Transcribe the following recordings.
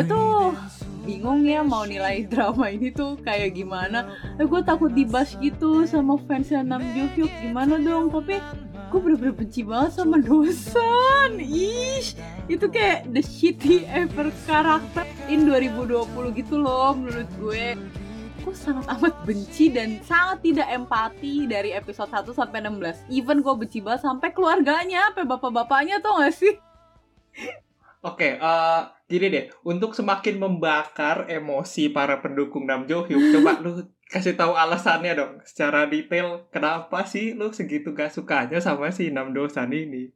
gue tuh bingung ya mau nilai drama ini tuh kayak gimana. Eh, gue takut dibas gitu sama fansnya Nam Jo Hyuk gimana dong? Tapi gue bener-bener benci banget sama Dosan Ish, itu kayak the shitty ever karakter in 2020 gitu loh menurut gue. Gue sangat amat benci dan sangat tidak empati dari episode 1 sampai 16 Even gue benci banget sampai keluarganya, sampai bapak-bapaknya tuh gak sih? Oke, uh, gini deh, untuk semakin membakar emosi para pendukung Nam Jo Hyuk, coba lu kasih tahu alasannya dong, secara detail kenapa sih lu segitu gak sukanya sama si Nam Dosan ini?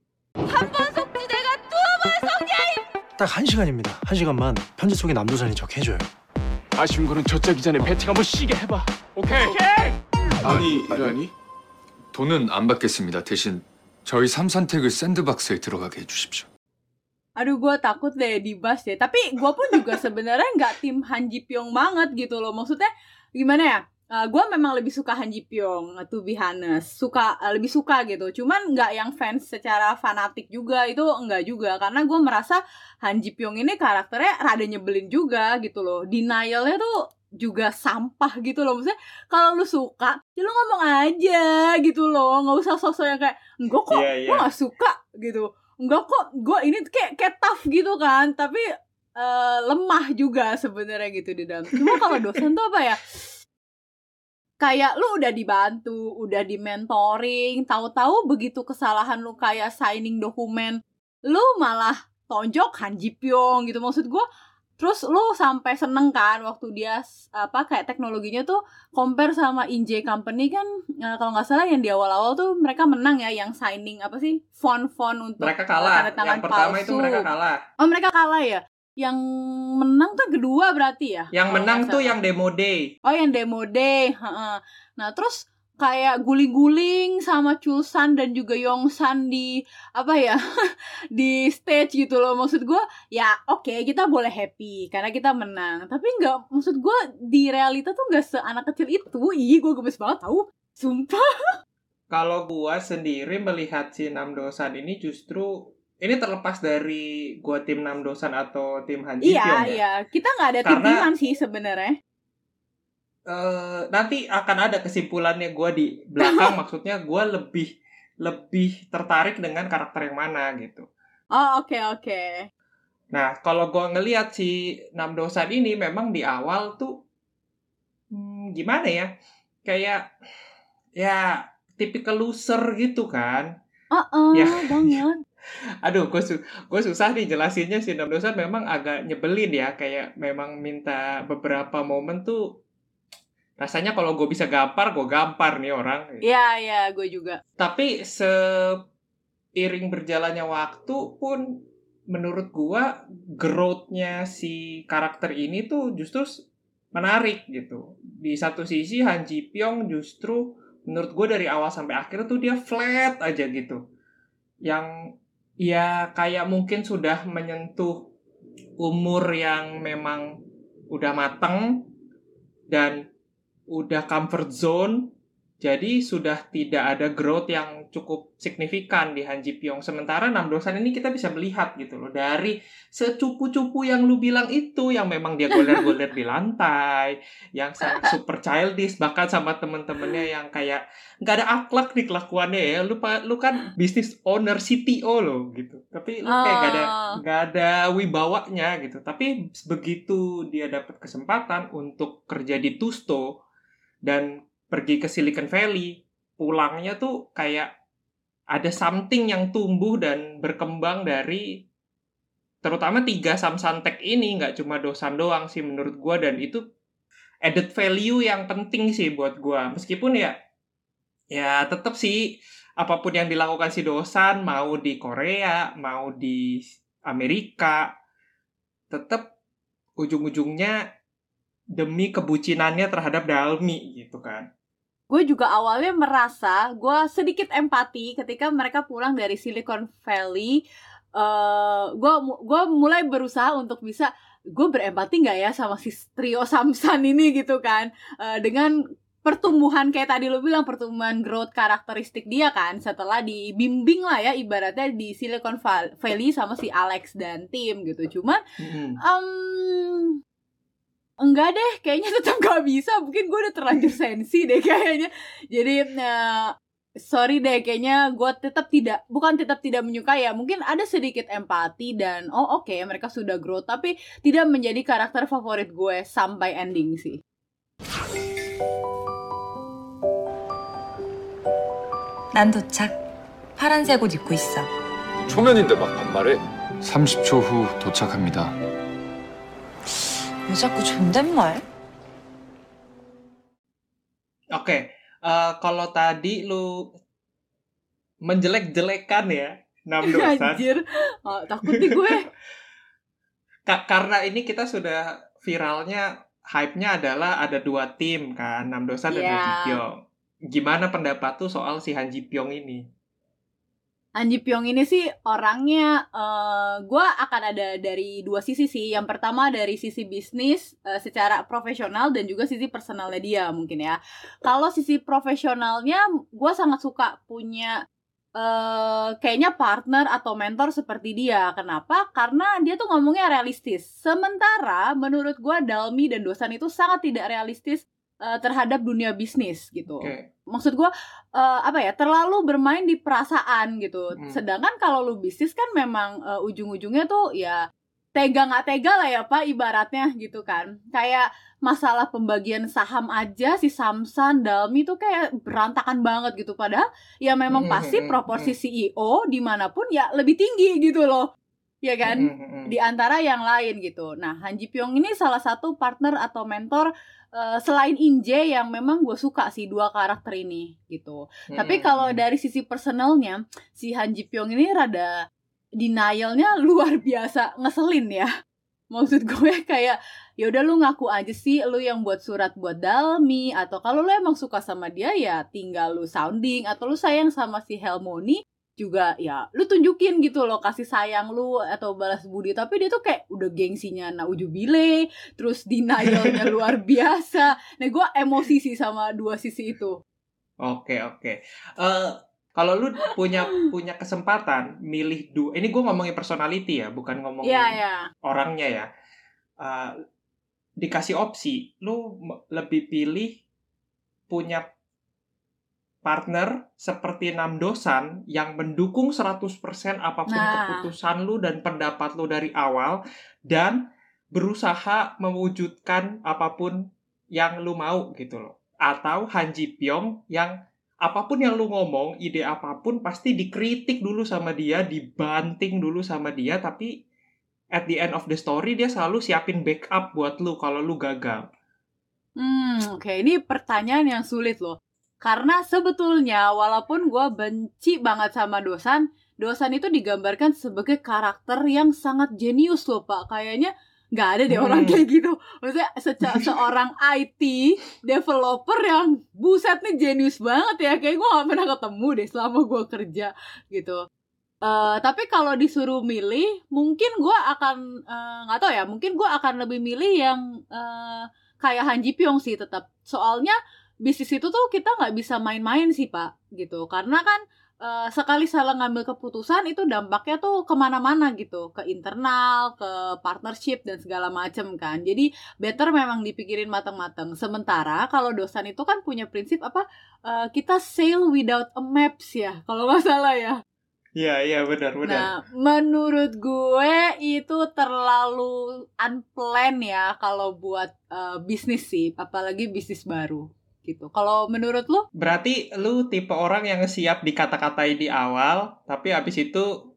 딱 한 시간입니다. 한 시간만 편지 속에 남도산이 적해줘요. 아쉬운 거는 저짝이 전에 배팅 한번 쉬게 해봐. 오케이. 아니 아니 돈은 안 받겠습니다. 대신 저희 삼선택을 샌드박스에 들어가게 해주십시오. Aduh gue takut deh dibas deh Tapi gue pun juga sebenarnya nggak tim Han Ji Pyong banget gitu loh Maksudnya gimana ya Uh, gue memang lebih suka Han Ji Pyong, to be honest. Suka, uh, lebih suka gitu. Cuman nggak yang fans secara fanatik juga, itu enggak juga. Karena gue merasa Han Ji Pyong ini karakternya rada nyebelin juga gitu loh. Denialnya tuh juga sampah gitu loh. Maksudnya kalau lu suka, ya lu ngomong aja gitu loh. Nggak usah sosok yang kayak, enggak kok, Iya, iya. gue gak suka gitu. Enggak kok, gue ini kayak, kayak tough gitu kan. Tapi eh, lemah juga sebenarnya gitu di dalam. Cuma kalau dosen tuh apa ya? kayak lu udah dibantu, udah di mentoring, tahu-tahu begitu kesalahan lu kayak signing dokumen, lu malah tonjok Han Ji Pyong gitu maksud gua. Terus lu sampai seneng kan waktu dia apa kayak teknologinya tuh compare sama Injay Company kan eh, kalau nggak salah yang di awal-awal tuh mereka menang ya yang signing apa sih font-font untuk Mereka kalah. tanda tangan Yang pertama itu mereka kalah. Oh mereka kalah ya. Yang menang tuh kedua berarti ya? Yang menang tuh yang demo day. Oh yang demo day, heeh. Nah terus kayak guling-guling sama Chulsan dan juga Yongsan di apa ya di stage gitu loh. Maksud gue ya oke kita boleh happy karena kita menang. Tapi nggak maksud gue di realita tuh nggak seanak kecil itu. Ih gue gemes banget tau. Sumpah. Kalau gua sendiri melihat si Nam Dosan ini justru ini terlepas dari gua tim Nam Dosan atau tim Han Ji iya ya. iya. Kita nggak ada Karena- titipan sih sebenarnya Eh, nanti akan ada kesimpulannya gua di belakang maksudnya gua lebih lebih tertarik dengan karakter yang mana gitu. oh oke oke Nah, kalau gua ngelihat si Nam Dosan ini memang di awal tuh hmm, gimana ya? Kayak ya tipikal loser gitu kan. oh oh Ya. banget Aduh, gue su gue susah nih jelasinnya si Nam Dosan memang agak nyebelin ya, kayak memang minta beberapa momen tuh rasanya kalau gue bisa gampar, gue gampar nih orang. Iya iya gue juga Tapi seiring berjalannya waktu pun menurut gua growth-nya si karakter ini tuh justru menarik gitu. Di satu sisi Han Ji Pyong justru menurut gue dari awal sampai akhir tuh dia flat aja gitu. Yang ya kayak mungkin sudah menyentuh umur yang memang udah mateng dan udah comfort zone jadi sudah tidak ada growth yang cukup signifikan di Han Ji Pyong. Sementara Nam Dosan ini kita bisa melihat gitu loh dari secupu-cupu yang lu bilang itu yang memang dia goler-goler di lantai, yang sangat super childish bahkan sama temen-temennya yang kayak nggak ada akhlak di kelakuannya ya. Lu lu kan business owner CTO loh gitu. Tapi lu kayak nggak ada Oh. nggak ada wibawanya gitu. Tapi begitu dia dapat kesempatan untuk kerja di Tusto dan pergi ke Silicon Valley, pulangnya tuh kayak ada something yang tumbuh dan berkembang dari terutama tiga Samsantek ini nggak cuma dosan doang sih menurut gua. Dan itu added value yang penting sih buat gua. Meskipun ya ya tetap sih apa pun yang dilakukan si dosan mau di Korea mau di Amerika tetap ujung-ujungnya demi kebucinannya terhadap Dalmi gitu kan. Gue juga awalnya merasa gue sedikit empati ketika mereka pulang dari Silicon Valley. eh gue gue mulai berusaha untuk bisa gue berempati nggak ya sama si trio Samsan ini gitu kan. Eh, dengan pertumbuhan kayak tadi lu bilang pertumbuhan growth karakteristik dia kan setelah dibimbing lah ya ibaratnya di Silicon Valley sama si Alex dan tim gitu. Cuman um, enggak deh kayaknya tetap gak bisa mungkin gue udah terlanjur sensi deh kayaknya jadi eh, sorry deh kayaknya gue tetap tidak bukan tetap tidak menyukai ya mungkin ada sedikit empati dan oh oke mereka sudah grow tapi tidak menjadi karakter favorit gue sampai ending sih 난 도착. 파란색 옷 입고 있어. 초면인데 막 반말해. 30초 후 도착합니다. 왜 자꾸 존댓말? Oke, eh, kalau tadi lu menjelek-jelekan ya enam dosan. anjir oh, takut nih gue Ka- karena ini kita sudah viralnya hype-nya adalah ada dua tim kan, enam dosan dan Iya. Han Ji Pyong. Gimana pendapat tuh soal si Han Ji Pyong ini? Anji Pyong ini sih orangnya eh gue akan ada dari dua sisi sih. Yang pertama dari sisi bisnis eh, secara profesional dan juga sisi personalnya dia mungkin ya. Kalau sisi profesionalnya gue sangat suka punya eh kayaknya partner atau mentor seperti dia. Kenapa? Karena dia tuh ngomongnya realistis. Sementara menurut gue Dalmi dan Dosan itu sangat tidak realistis eh, terhadap dunia bisnis gitu. Oke. maksud gua eh, apa ya terlalu bermain di perasaan gitu. Hmm. sedangkan kalau lu bisnis kan memang eh, ujung-ujungnya tuh ya tega nggak tega lah ya pak ibaratnya gitu kan. Kayak masalah pembagian saham aja si Samsan Dalmi tuh kayak berantakan banget gitu. Padahal ya memang Hmm, pasti hmm, proporsi CEO di mana pun ya lebih tinggi gitu loh. Ya kan? di antara yang lain gitu. Nah, Han Ji Pyong ini salah satu partner atau mentor eh, selain Inje yang memang gue suka sih dua karakter ini gitu. Tapi Mm, kalau dari sisi personalnya, si Han Ji Pyong ini rada denialnya luar biasa ngeselin ya. Maksud gue kayak ya udah lu ngaku aja sih lu yang buat surat buat Dalmi atau kalau lu emang suka sama dia ya tinggal lu sounding atau lu sayang sama si Helmoni juga ya lu tunjukin gitu loh kasih sayang lu atau balas budi tapi dia tuh kayak udah gengsinya naujubile terus denialnya luar biasa nah gue emosi sih sama dua sisi itu Oke oke. Eh kalau lu punya punya kesempatan milih dua, ini gue ngomongin personality ya, bukan ngomongin Iya ya orangnya ya. Eh, dikasih opsi, lu lebih pilih punya partner seperti Nam Dosan yang mendukung 100% apa pun Nah. keputusan lu dan pendapat lu dari awal dan berusaha mewujudkan apa pun yang lu mau gitu loh. Atau Han Ji Pyong yang apa pun yang lu ngomong, ide apa pun pasti dikritik dulu sama dia, dibanting dulu sama dia tapi at the end of the story dia selalu siapin backup buat lu kalau lu gagal. Hmm, oke ini pertanyaan yang sulit loh. Karena sebetulnya walaupun gue benci banget sama Dosan, Dosan itu digambarkan sebagai karakter yang sangat jenius loh pak. Kayaknya nggak ada deh Hmm. orang kayak gitu. Maksudnya seca- seorang IT developer yang buset nih jenius banget ya. Kayak gue gak pernah ketemu deh selama gue kerja gitu. Eh, tapi kalau disuruh milih, mungkin gue akan eh, nggak tahu ya. Mungkin gue akan lebih milih yang eh, kayak Han Ji Pyong sih tetap. Soalnya bisnis itu tuh kita nggak bisa main-main sih pak, gitu. Karena kan eh, sekali salah ngambil keputusan itu dampaknya tuh ke mana-mana gitu, ke internal, ke partnership dan segala macem kan. Jadi better memang dipikirin matang-matang. Sementara kalau dosan itu kan punya prinsip apa? eh, kita sail without a maps ya, kalau nggak salah ya. Iya, iya benar, benar. Nah, menurut gue itu terlalu unplanned ya kalau buat eh, bisnis sih, apalagi bisnis baru gitu. Kalau menurut lu? Berarti lu tipe orang yang siap dikata-katai di awal, tapi habis itu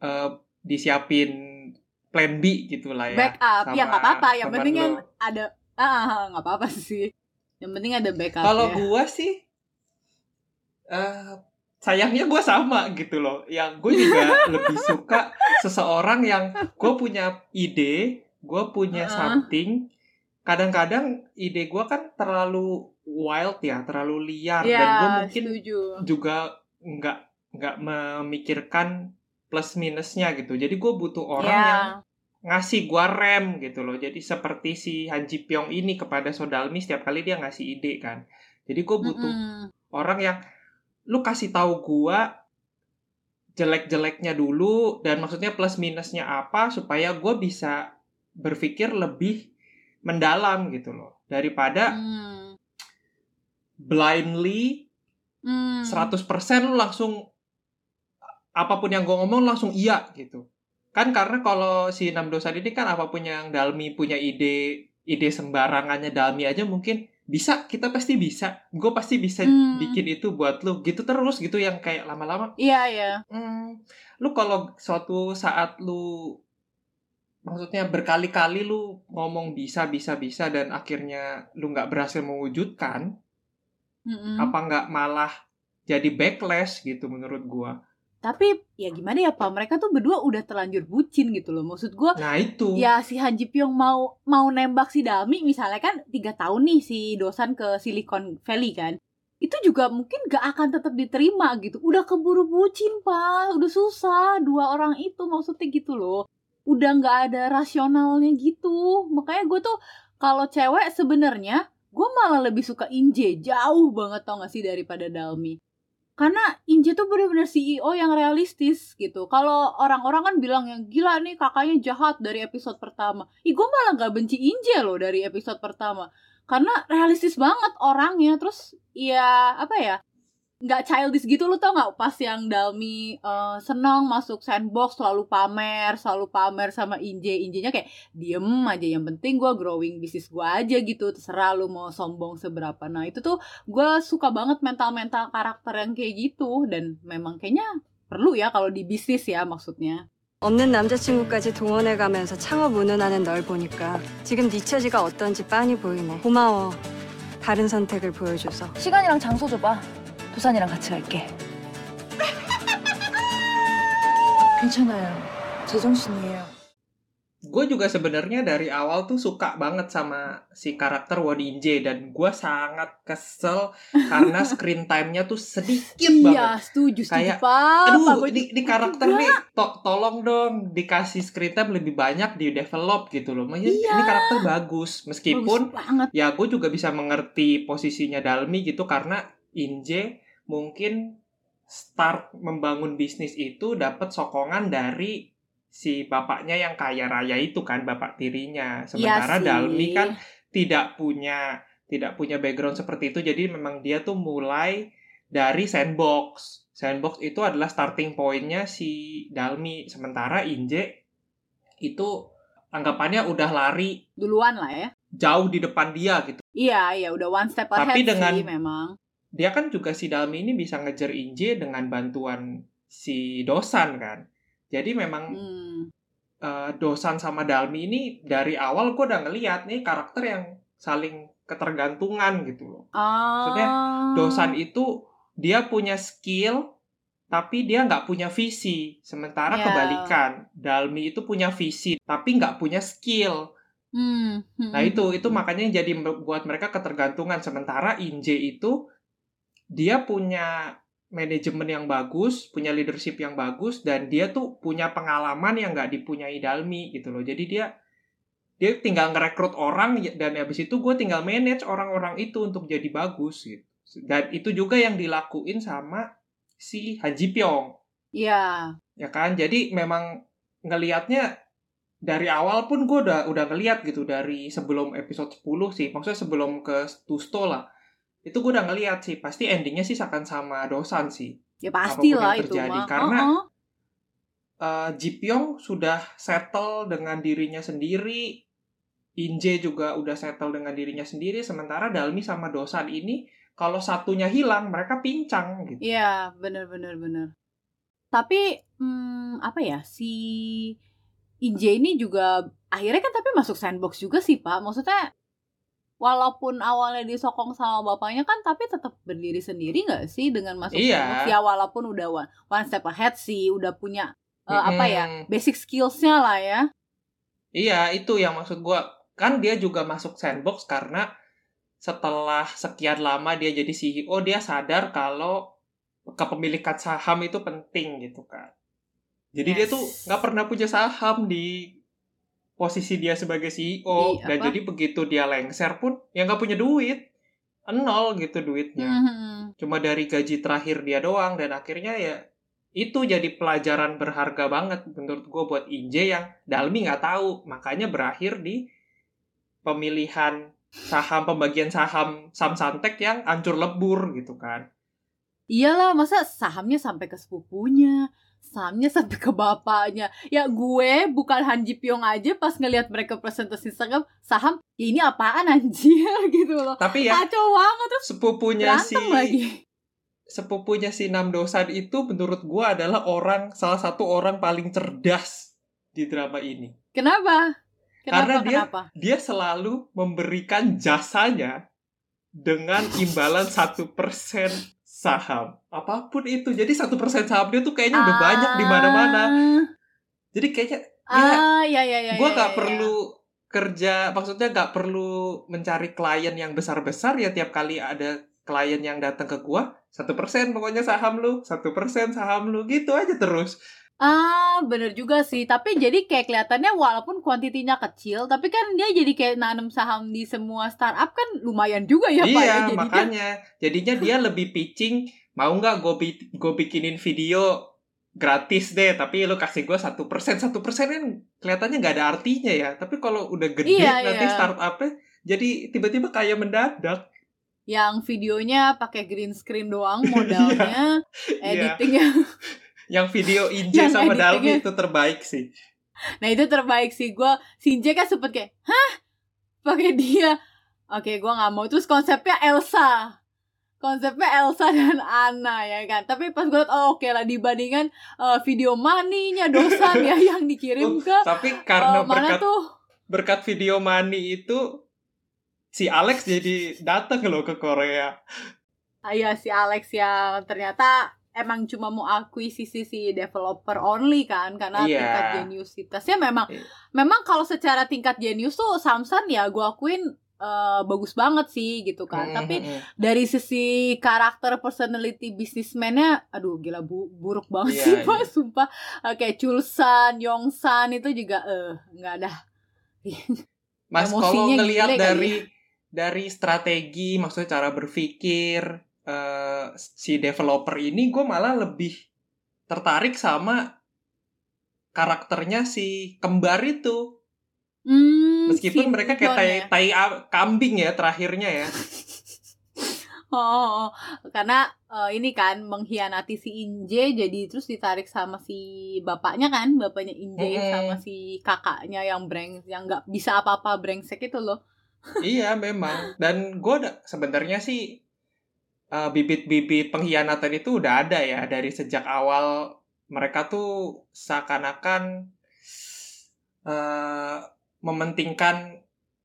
eh, disiapin plan B gitu lah ya. backup ya nggak apa-apa yang penting lu. ada ah nggak apa-apa sih yang penting ada backup Kalau ya. gua sih eh sayangnya gua sama gitu loh. Yang gue juga lebih suka seseorang yang gue punya ide, gue punya Heeh. something. Kadang-kadang ide gua kan terlalu wild ya, terlalu liar ya dan gue mungkin setuju juga nggak nggak memikirkan plus minusnya gitu. Jadi gue butuh orang ya yang ngasih gua rem gitu loh. Jadi seperti si Han Ji Pyong ini kepada Sodalmi setiap kali dia ngasih ide kan. Jadi gue butuh Mm-mm. orang yang lu kasih tahu gua jelek-jeleknya dulu dan maksudnya plus minusnya apa supaya gua bisa berpikir lebih mendalam gitu loh daripada Hmm. Blindly Hmm. 100% lu langsung apa pun yang gue ngomong langsung iya gitu. Kan karena kalau si enam dosa ini kan apa pun yang Dalmi punya ide ide sembarangannya Dalmi aja mungkin bisa kita pasti bisa gue pasti bisa Hmm. bikin itu buat lu gitu terus gitu yang kayak lama-lama Iya, iya. hmm, lu kalau suatu saat lu maksudnya berkali-kali lu ngomong bisa bisa bisa dan akhirnya lu nggak berhasil mewujudkan Mm-mm. apa nggak malah jadi backlash gitu menurut gua? Tapi ya gimana ya Pak, mereka tuh berdua udah terlanjur bucin gitu loh. Maksud gua nah itu. ya si Han Ji Pyong mau mau nembak si Dami misalnya kan tiga tahun nih si dosan ke Silicon Valley kan. Itu juga mungkin gak akan tetap diterima gitu. Udah keburu bucin pak. Udah susah dua orang itu maksudnya gitu loh. Udah nggak ada rasionalnya gitu. Makanya gue tuh kalau cewek sebenarnya gue malah lebih suka Inje jauh banget tau gak sih daripada Dalmi karena Inje tuh bener-bener CEO yang realistis gitu. Kalau orang-orang kan bilang yang gila nih kakaknya jahat dari episode pertama. Ih gue malah gak benci Inje loh dari episode pertama. Karena realistis banget orangnya. Terus ya apa ya nggak childish gitu lo tau nggak pas yang Dalmi eh, seneng masuk sandbox selalu pamer selalu pamer sama Inje Injenya kayak diem aja yang penting gue growing bisnis gue aja gitu terserah lu mau sombong seberapa nah itu tuh gue suka banget mental-mental karakter yang kayak gitu dan memang kayaknya perlu ya kalau di bisnis ya maksudnya 없는 남자친구까지 동원해가면서 창업 운운하는 널 보니까 지금 네 처지가 어떤지 빤히 보이네. 고마워. 다른 선택을 보여줘서. 시간이랑 장소 줘봐. 도산이랑 같이 갈게. 괜찮아요. 제정신이에요. gue juga sebenarnya dari awal tuh suka banget sama si karakter Won Inje dan gue sangat kesel karena screen time-nya tuh sedikit banget iya setuju setuju Kayak, pak aduh Gua di, juga- di karakter nih to- tolong dong dikasih screen time lebih banyak di develop gitu loh Maksudnya Iya. ini karakter bagus meskipun Bagus banget ya gue juga bisa mengerti posisinya Dalmi gitu karena Inje mungkin start membangun bisnis itu dapat sokongan dari si bapaknya yang kaya raya itu kan bapak tirinya. Iya sementara sih. Dalmi kan tidak punya tidak punya background seperti itu jadi memang dia tuh mulai dari sandbox. Sandbox itu adalah starting pointnya si Dalmi. Sementara Inje itu anggapannya udah lari duluan lah ya. jauh di depan dia gitu. Iya iya udah one step ahead Tapi dengan- sih memang dia kan juga si Dalmi ini bisa ngejar Inje dengan bantuan si Dosan kan. Jadi memang hmm. eh, Dosan sama Dalmi ini dari awal gue udah ngeliat nih karakter yang saling ketergantungan gitu loh. Maksudnya, ah Dosan itu dia punya skill tapi dia nggak punya visi. Sementara Ya. kebalikan Dalmi itu punya visi tapi nggak punya skill. Hmm, hmm, nah itu itu makanya jadi membuat mereka ketergantungan. Sementara Inje itu dia punya manajemen yang bagus punya leadership yang bagus dan dia tuh punya pengalaman yang nggak dipunyai Dalmi gitu loh. Jadi dia dia tinggal ngerekrut orang ya- dan habis itu gue tinggal manage orang-orang itu untuk jadi bagus gitu. Dan itu juga yang dilakuin sama si Haji Pyong. Iya. ya kan? Jadi memang ngelihatnya dari awal pun gue udah udah ngeliat gitu dari sebelum episode 10 sih. Maksudnya sebelum ke Tusto lah itu gue udah ngeliat sih pasti endingnya sih akan sama Dosan sih Ya pasti Apa pun lah yang itu terjadi, mah. karena- Uh-uh. Eh, Ji Pyong sudah settle dengan dirinya sendiri Inje juga udah settle dengan dirinya sendiri sementara Dalmi sama Dosan ini kalau satunya hilang mereka pincang gitu Iya, bener bener bener. Tapi hmm, apa ya si Inje ini juga akhirnya kan tapi masuk sandbox juga sih Pak. Maksudnya walaupun awalnya disokong sama bapaknya kan tapi tetap berdiri sendiri nggak sih dengan masuk Iya. sandbox ya walaupun udah one, one step ahead sih udah punya eh, apa ya basic skillsnya lah ya. Iya, itu yang maksud gua. Kan dia juga masuk sandbox karena setelah sekian lama dia jadi CEO, dia sadar kalau kepemilikan saham itu penting gitu kan. Jadi dia Yes. tuh nggak pernah punya saham di posisi dia sebagai CEO Di dan apa? jadi begitu dia lengser pun ya nggak punya duit. Nol gitu duitnya. Mhm. cuma dari gaji terakhir dia doang dan akhirnya ya itu jadi pelajaran berharga banget menurut gue buat Inje yang Dalmi nggak tahu. Makanya berakhir di pemilihan saham pembagian saham Samsantek yang hancur lebur gitu kan. Iyalah, masa sahamnya sampai ke sepupunya, sahamnya sampai ke bapaknya. Ya gue bukan Han Ji Pyong aja pas ngelihat mereka presentasi saham, saham ya ini apaan anjir gitu loh. tapi ya Kacau banget tuh sepupunya si lagi. sepupunya si Nam Dosan itu menurut gua adalah orang salah satu orang paling cerdas di drama ini. Kenapa? Karena Kenapa? dia- Kenapa? Dia selalu memberikan jasanya dengan imbalan satu persen saham apa pun itu. Jadi satu persen saham dia tuh kayaknya udah banyak di mana-mana. Jadi kayaknya Ah, ya ya ya. gua ya, nggak ya, ya. perlu kerja, maksudnya nggak perlu mencari klien yang besar-besar ya tiap kali ada klien yang datang ke gua satu persen pokoknya saham lu satu persen saham lu gitu aja terus Ah, bener juga sih. Tapi jadi kayak kelihatannya walaupun kuantitinya kecil, tapi kan dia jadi kayak nanam saham di semua startup kan lumayan juga ya Pak ya. iya Jadinya makanya jadinya dia lebih pitching mau nggak gue gue bikinin video gratis deh tapi lu kasih gue satu persen satu persen kan kelihatannya nggak ada artinya ya tapi kalau udah gede Iya, nanti iya. startupnya jadi tiba-tiba kayak mendadak yang videonya pakai green screen doang modalnya, Iya. editingnya. yang video Inje Yang sama Dalmi editingnya- itu terbaik sih Nah itu terbaik sih gue. Sinje kan sempet kayak, hah? Pakai dia. Oke, gue nggak mau. Terus konsepnya Elsa. Konsepnya Elsa dan Anna ya kan. Tapi pas gue liat, oh oke lah dibandingkan eh, video maninya dosan ya yang dikirim ke tapi karena mana berkat tuh? berkat video money itu si Alex jadi datang loh ke Korea Ah, Iya si Alex yang ternyata emang cuma mau akuisisi si developer only kan karena Iya. tingkat jeniusitasnya memang Iya. memang kalau secara tingkat jenius tuh Samsung ya gue akuin eh, bagus banget sih gitu kan Hmm, tapi hmm, hmm. dari sisi karakter personality bisnismennya aduh gila bu- buruk banget Iya, sih pak sumpah Eh, kayak Chulsan Yongsan itu juga eh nggak ada Mas kalau ngelihat dari dari strategi maksudnya cara berpikir eh, si developer ini gue malah lebih tertarik sama karakternya si kembar itu Hmm, meskipun si mereka kayak tai, ya. tai kambing ya terakhirnya ya Oh, oh, oh. karena eh, ini kan mengkhianati si Inje jadi terus ditarik sama si bapaknya kan bapaknya Inje Mm-mm. sama si kakaknya yang breng yang nggak bisa apa-apa brengsek itu loh iya memang dan gue sebenarnya sih eh, bibit-bibit pengkhianatan itu udah ada ya dari sejak awal mereka tuh seakan-akan eh, mementingkan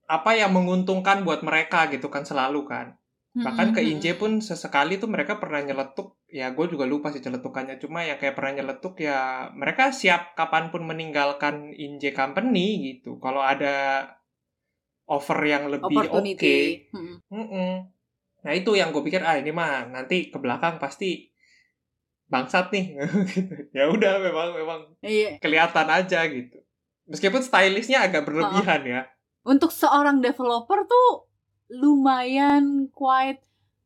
apa yang menguntungkan buat mereka gitu kan selalu kan bahkan ke Inje pun sesekali tuh mereka pernah nyeletuk ya gue juga lupa sih celetukannya cuma yang kayak pernah nyeletuk ya mereka siap kapan pun meninggalkan Inje company gitu kalau ada offer yang lebih oke. Mm-mm. Nah itu yang gue pikir ah ini mah nanti ke belakang pasti bangsat nih. Gitu. ya udah memang memang Iya. kelihatan aja gitu. Meskipun stylishnya agak berlebihan ya. untuk seorang developer tuh lumayan quite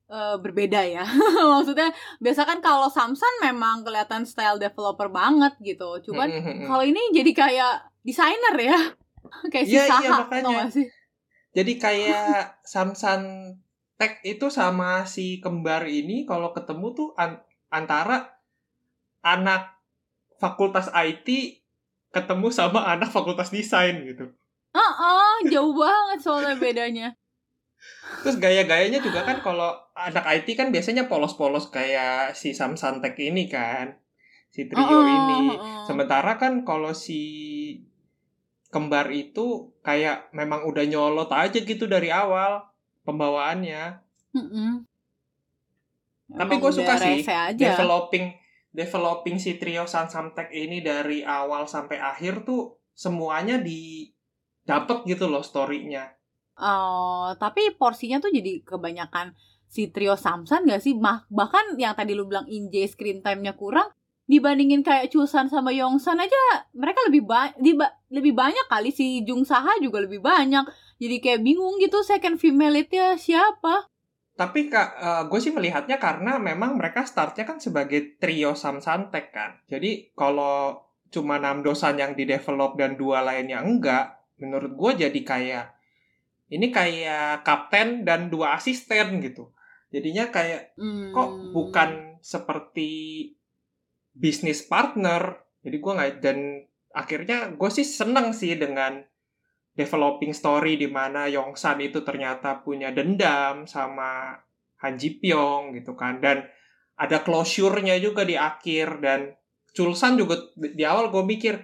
eh, berbeda ya. Maksudnya biasa kan kalau Samsung memang kelihatan style developer banget gitu. Cuman kalau ini jadi kayak desainer ya. kayak si Iya, iya, Saha, makanya. tau gak sih? Jadi kayak Samsung Tech itu sama si kembar ini kalau ketemu tuh an- antara anak fakultas IT ketemu sama anak fakultas desain gitu. Ah, jauh banget soalnya bedanya. Terus gaya-gayanya juga kan kalau anak IT kan biasanya polos-polos kayak si Samsung Tech ini kan. Si trio Oh, ini. oh, oh. Sementara kan kalau si kembar itu kayak memang udah nyolot aja gitu dari awal pembawaannya. Mm-mm. Tapi gue suka sih aja. developing developing si trio Samsung Tech ini dari awal sampai akhir tuh semuanya di dapet gitu loh story-nya. Oh, tapi porsinya tuh jadi kebanyakan si trio Samsung gak sih? Bah- bahkan yang tadi lu bilang Inje screen time-nya kurang, dibandingin kayak Chusan sama Yongsan aja mereka lebih banyak lebih banyak kali si Jung Saha juga lebih banyak jadi kayak bingung gitu second female leadnya siapa. Tapi kak uh, gue sih melihatnya karena memang mereka startnya kan sebagai trio Samsantek kan. Jadi kalau cuma enam dosan yang di develop dan dua lainnya enggak menurut gue jadi kayak ini kayak kapten dan dua asisten gitu. Jadinya kayak hmm. kok bukan seperti bisnis partner? Jadi gue nggak dan akhirnya gue sih seneng sih dengan developing story di mana Yongsan itu ternyata punya dendam sama Han Ji Pyong gitu kan dan ada closure-nya juga di akhir dan Chulsan juga di awal gue mikir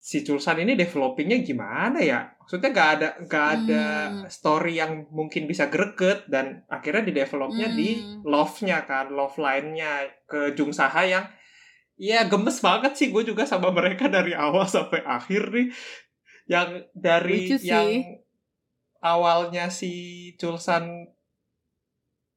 si Chulsan ini developingnya gimana ya maksudnya gak ada gak ada hmm. story yang mungkin bisa greget dan akhirnya di developnya hmm. di love-nya kan love line-nya ke Jung Saha yang Iya gemes banget sih gue juga sama mereka dari awal sampai akhir nih. Yang dari yang awalnya si Chulsan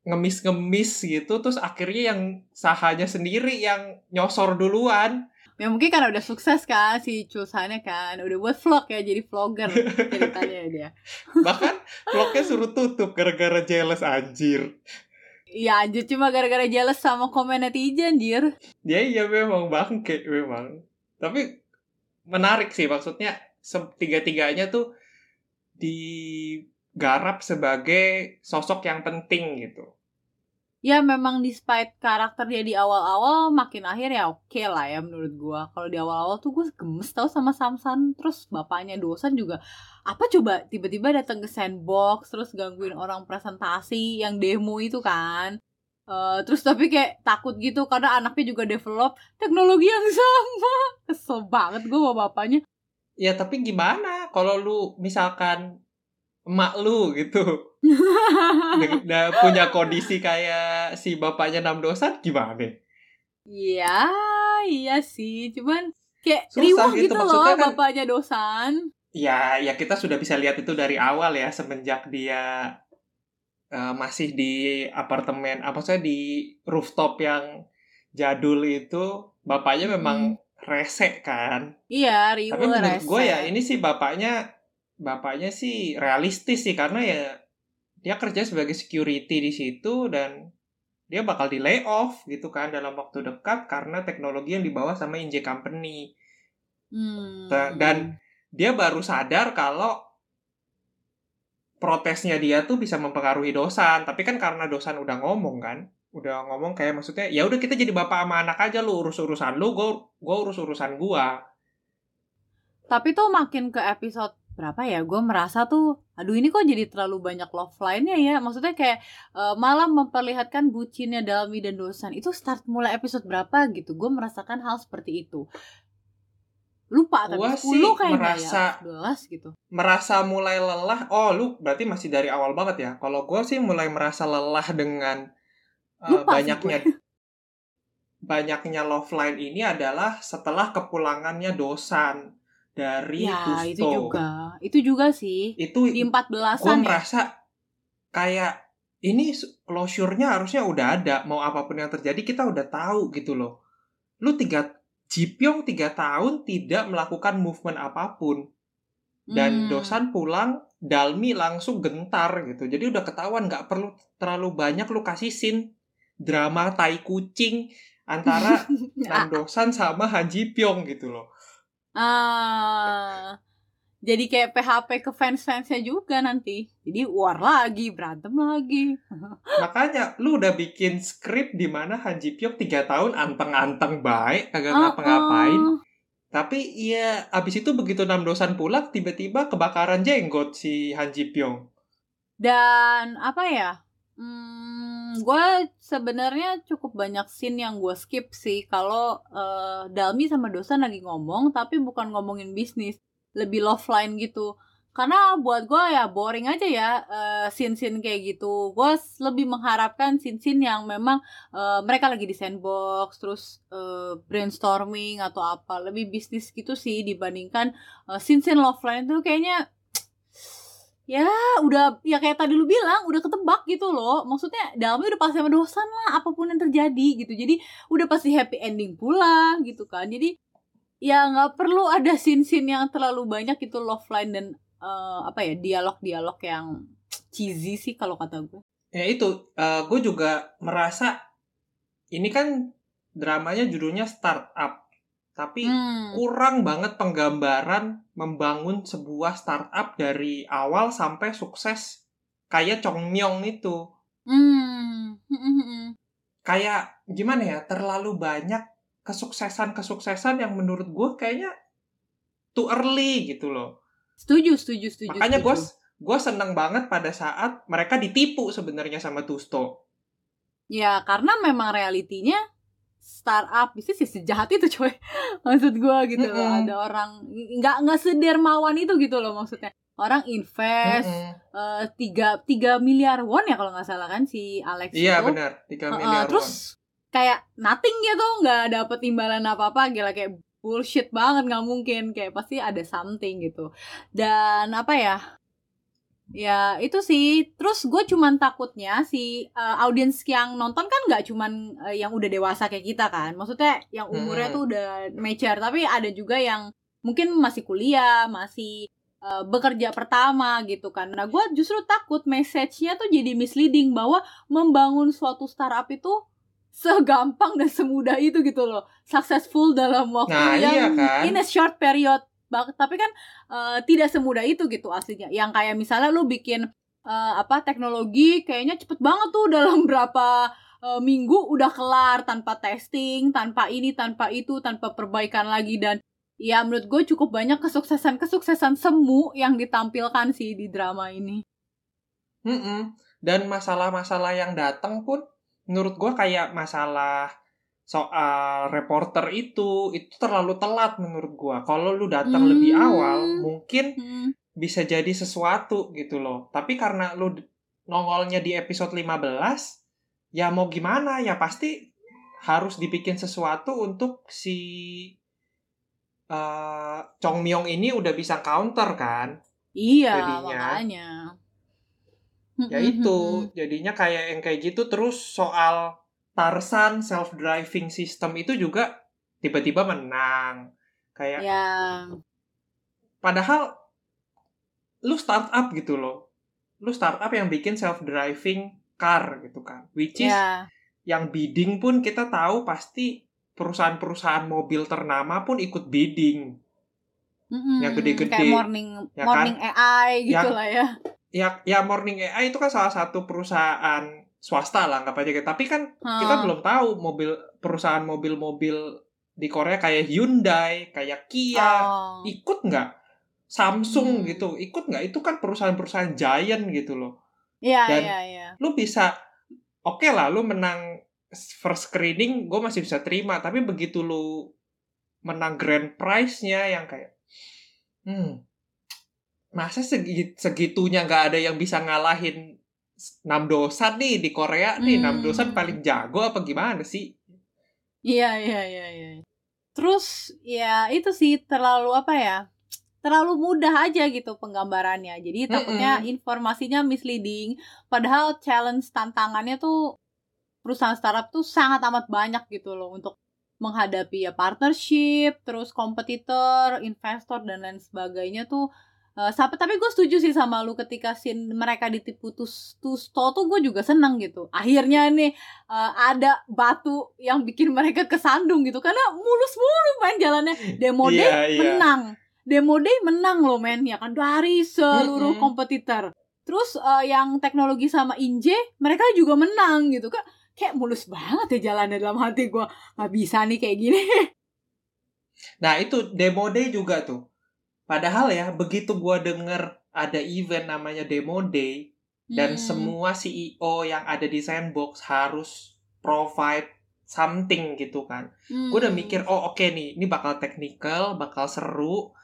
ngemis-ngemis gitu terus akhirnya yang sahanya sendiri yang nyosor duluan. Ya mungkin karena udah sukses kan si Chulsannya kan udah buat vlog ya jadi vlogger ceritanya dia. Bahkan vlognya suruh tutup gara-gara jealous anjir. Iya anjir cuma gara-gara jealous sama komen netizen anjir. Ya iya memang bangke memang. Tapi menarik sih maksudnya tiga-tiganya tuh digarap sebagai sosok yang penting gitu. Ya memang despite karakternya di awal-awal makin akhir ya oke okay lah ya menurut gua. Kalau di awal-awal tuh gue gemes tau sama Samsan. Terus bapaknya dosen juga apa coba tiba-tiba datang ke sandbox terus gangguin orang presentasi yang demo itu kan? Uh, terus tapi kayak takut gitu karena anaknya juga develop teknologi yang sama. Kesel banget gue sama bapaknya ya tapi gimana kalau lu misalkan emak lu gitu udah punya kondisi kayak si bapaknya enam dosan gimana? Iya, iya sih. Cuman kayak Susah gitu, gitu loh kan, bapaknya dosan. Ya, ya kita sudah bisa lihat itu dari awal ya semenjak dia uh, masih di apartemen apa saya di rooftop yang jadul itu bapaknya memang hmm. Rese kan. Iya, Rio Tapi menurut gue ya ini sih bapaknya bapaknya sih realistis sih karena ya dia kerja sebagai security di situ dan dia bakal di layoff gitu kan dalam waktu dekat karena teknologi yang dibawa sama Inje Company. Hmm. Dan dia baru sadar kalau protesnya dia tuh bisa mempengaruhi dosan. Tapi kan karena dosan udah ngomong kan, udah ngomong kayak maksudnya ya udah kita jadi bapak sama anak aja lu urus urusan lu, gue gue urus urusan gua. Tapi tuh makin ke episode berapa ya gue merasa tuh aduh ini kok jadi terlalu banyak love line-nya ya? Maksudnya kayak uh, malah memperlihatkan bucinnya Dalmi dan Dosan itu start mulai episode berapa gitu. Gue merasakan hal seperti itu. Lupa tapi gua 10 sih kayaknya merasa, ya 11 gitu. merasa mulai lelah. Oh lu berarti masih dari awal banget ya? Kalau gue sih mulai merasa lelah dengan uh, banyaknya banyaknya love line ini adalah setelah kepulangannya Dosan dari ya, Gusto. itu juga. Itu juga sih. Itu di 14-an Gue ya. merasa kayak ini closure-nya harusnya udah ada. Mau apa pun yang terjadi kita udah tahu gitu loh. Lu tiga Jipyong tiga tahun tidak melakukan movement apa pun. Dan hmm. Dosan pulang, Dalmi langsung gentar gitu. Jadi udah ketahuan nggak perlu terlalu banyak lu kasih scene drama tai kucing antara Nam Dosan sama Han Ji Pyong gitu loh. Ah. Jadi kayak PHP ke fans-fansnya juga nanti. Jadi war lagi, berantem lagi. Makanya lu udah bikin skrip di mana Han Ji Pyong 3 tahun anteng-anteng baik, kagak ngapa-ngapain. Uh, uh. Tapi iya abis itu begitu enam dosan pulang tiba-tiba kebakaran jenggot si Han Ji Pyong. Dan apa ya? Hmm, gue sebenarnya cukup banyak scene yang gue skip sih kalau uh, Dalmi sama Dosan lagi ngomong tapi bukan ngomongin bisnis, lebih love line gitu. Karena buat gue ya boring aja ya uh, scene-scene kayak gitu. Gue lebih mengharapkan scene-scene yang memang uh, mereka lagi di sandbox, terus uh, brainstorming atau apa, lebih bisnis gitu sih dibandingkan uh, scene-scene love line tuh kayaknya ya udah ya kayak tadi lu bilang udah ketebak gitu loh. Maksudnya dalamnya udah pasti sama lah apa pun yang terjadi gitu. Jadi udah pasti happy ending pula gitu kan. Jadi ya nggak perlu ada scene-scene yang terlalu banyak itu love line dan eh, apa ya dialog-dialog yang cheesy sih kalau kata gue. Ya itu, gue juga merasa ini kan dramanya judulnya startup, tapi Hmm. kurang banget penggambaran membangun sebuah startup dari awal sampai sukses kayak Chongmyong itu. Hmm. Hmm, hmm, hmm. Kayak gimana ya, terlalu banyak kesuksesan-kesuksesan yang menurut gue kayaknya too early gitu loh. setuju setuju setuju Makanya gue gue seneng banget pada saat mereka ditipu sebenarnya sama Tusto. Ya karena memang realitinya startup bisnis ya sejahat itu coy. Maksud gua gitu loh Mm-mm. ada orang nggak nggak sedermawan itu gitu loh maksudnya. Orang invest eh, tiga tiga miliar won ya kalau nggak salah kan si Alex Iya itu. benar, 3 Heeh, miliar won. terus kayak nothing gitu nggak dapet imbalan apa apa gila kayak bullshit banget nggak mungkin. Kayak pasti ada something gitu. Dan apa ya ya itu sih. Terus gue cuman takutnya si uh, audiens yang nonton kan nggak cuman uh, yang udah dewasa kayak kita kan. Maksudnya yang umurnya Hmm. tuh udah mature. Tapi ada juga yang mungkin masih kuliah masih uh, bekerja pertama gitu kan. Nah gue justru takut message-nya tuh jadi misleading bahwa membangun suatu startup itu segampang dan semudah itu gitu loh. Successful dalam waktu Nah, iya yang kan? in a short period tapi kan eh, tidak semudah itu gitu aslinya. Yang kayak misalnya lu bikin eh, apa teknologi kayaknya cepet banget tuh dalam berapa eh, minggu udah kelar tanpa testing tanpa ini tanpa itu tanpa perbaikan lagi. Dan ya menurut gue cukup banyak kesuksesan kesuksesan semu yang ditampilkan sih di drama ini. Mm-mm. Dan masalah-masalah yang datang pun menurut gua kayak masalah soal reporter itu itu terlalu telat menurut gua. Kalau lu datang Hmm. lebih awal mungkin Hmm. bisa jadi sesuatu gitu loh. Tapi karena lu nongolnya di episode 15 ya mau gimana ya pasti harus dibikin sesuatu untuk si eh Chong Myong ini udah bisa counter kan. iya Jadinya. makanya ya itu jadinya kayak yang kayak gitu terus soal Tarsan self driving system itu juga tiba-tiba menang. Kayak ya. Padahal lu startup gitu loh. Lu startup yang bikin self driving car gitu kan. Which is ya. yang bidding pun kita tahu pasti perusahaan-perusahaan mobil ternama pun ikut bidding. Mm-mm. yang gede-gede, kayak morning ya morning AI gitu Yang- lah ya. Ya ya Morning AI itu kan salah satu perusahaan swasta lah anggap aja gitu. tapi kan kita Hmm. belum tahu mobil perusahaan mobil-mobil di Korea kayak Hyundai kayak Kia Oh. ikut nggak Samsung Hmm. gitu ikut nggak itu kan perusahaan-perusahaan giant gitu loh Iya, Dan- iya, iya. lu bisa oke lah lu menang first screening gue masih bisa terima tapi begitu lu menang grand prize-nya yang kayak hmm masa segi- segitunya nggak ada yang bisa ngalahin Nam Dosan nih di Korea nih Nam Hmm. Dosan paling jago apa gimana sih Iya, iya, iya, iya. Terus ya itu sih terlalu apa ya? Terlalu mudah aja gitu penggambarannya. Jadi takutnya informasinya misleading. Padahal challenge tantangannya tuh perusahaan startup tuh sangat amat banyak gitu loh untuk menghadapi ya partnership, terus kompetitor, investor dan lain sebagainya tuh eh, sampai tapi gue setuju sih sama lu ketika scene mereka ditipu tus tusto tuh gue juga seneng gitu. Akhirnya nih eh, ada batu yang bikin mereka kesandung gitu. Karena mulus-mulus main jalannya. Demo day Iya, iya. menang. Demo day menang loh men ya kan? Dari seluruh Mm-mm. kompetitor. Terus eh, yang teknologi sama Inje mereka juga menang gitu kan kayak mulus banget ya jalannya dalam hati gue nggak bisa nih kayak gini. Nah itu demo day juga tuh padahal ya begitu gua denger ada event namanya demo day dan Hmm. semua CEO yang ada di sandbox harus provide something gitu kan. Hmm. Gue udah mikir, oh oke nih, ini bakal technical, bakal seru.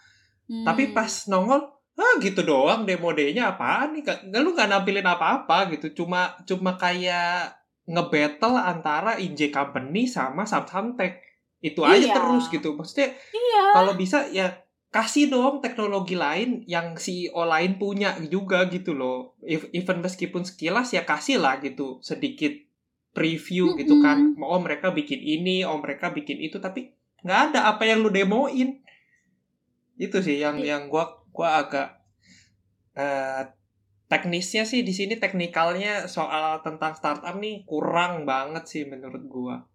Hmm. Tapi pas nongol, ah gitu doang demo day-nya apaan nih? Gak, gak- lu gak nampilin apa-apa gitu. Cuma cuma kayak nge-battle antara IJ Company sama Samsung Tech. Itu aja Iya. terus gitu. Maksudnya iya kalau bisa ya kasih dong teknologi lain yang CEO lain punya juga gitu loh. Even meskipun sekilas ya kasih lah gitu sedikit preview gitu kan. Oh mereka bikin ini, oh mereka bikin itu, tapi nggak ada apa yang lu demoin. Itu sih yang yang gua gua agak eh teknisnya sih di sini teknikalnya soal tentang startup nih kurang banget sih menurut gua.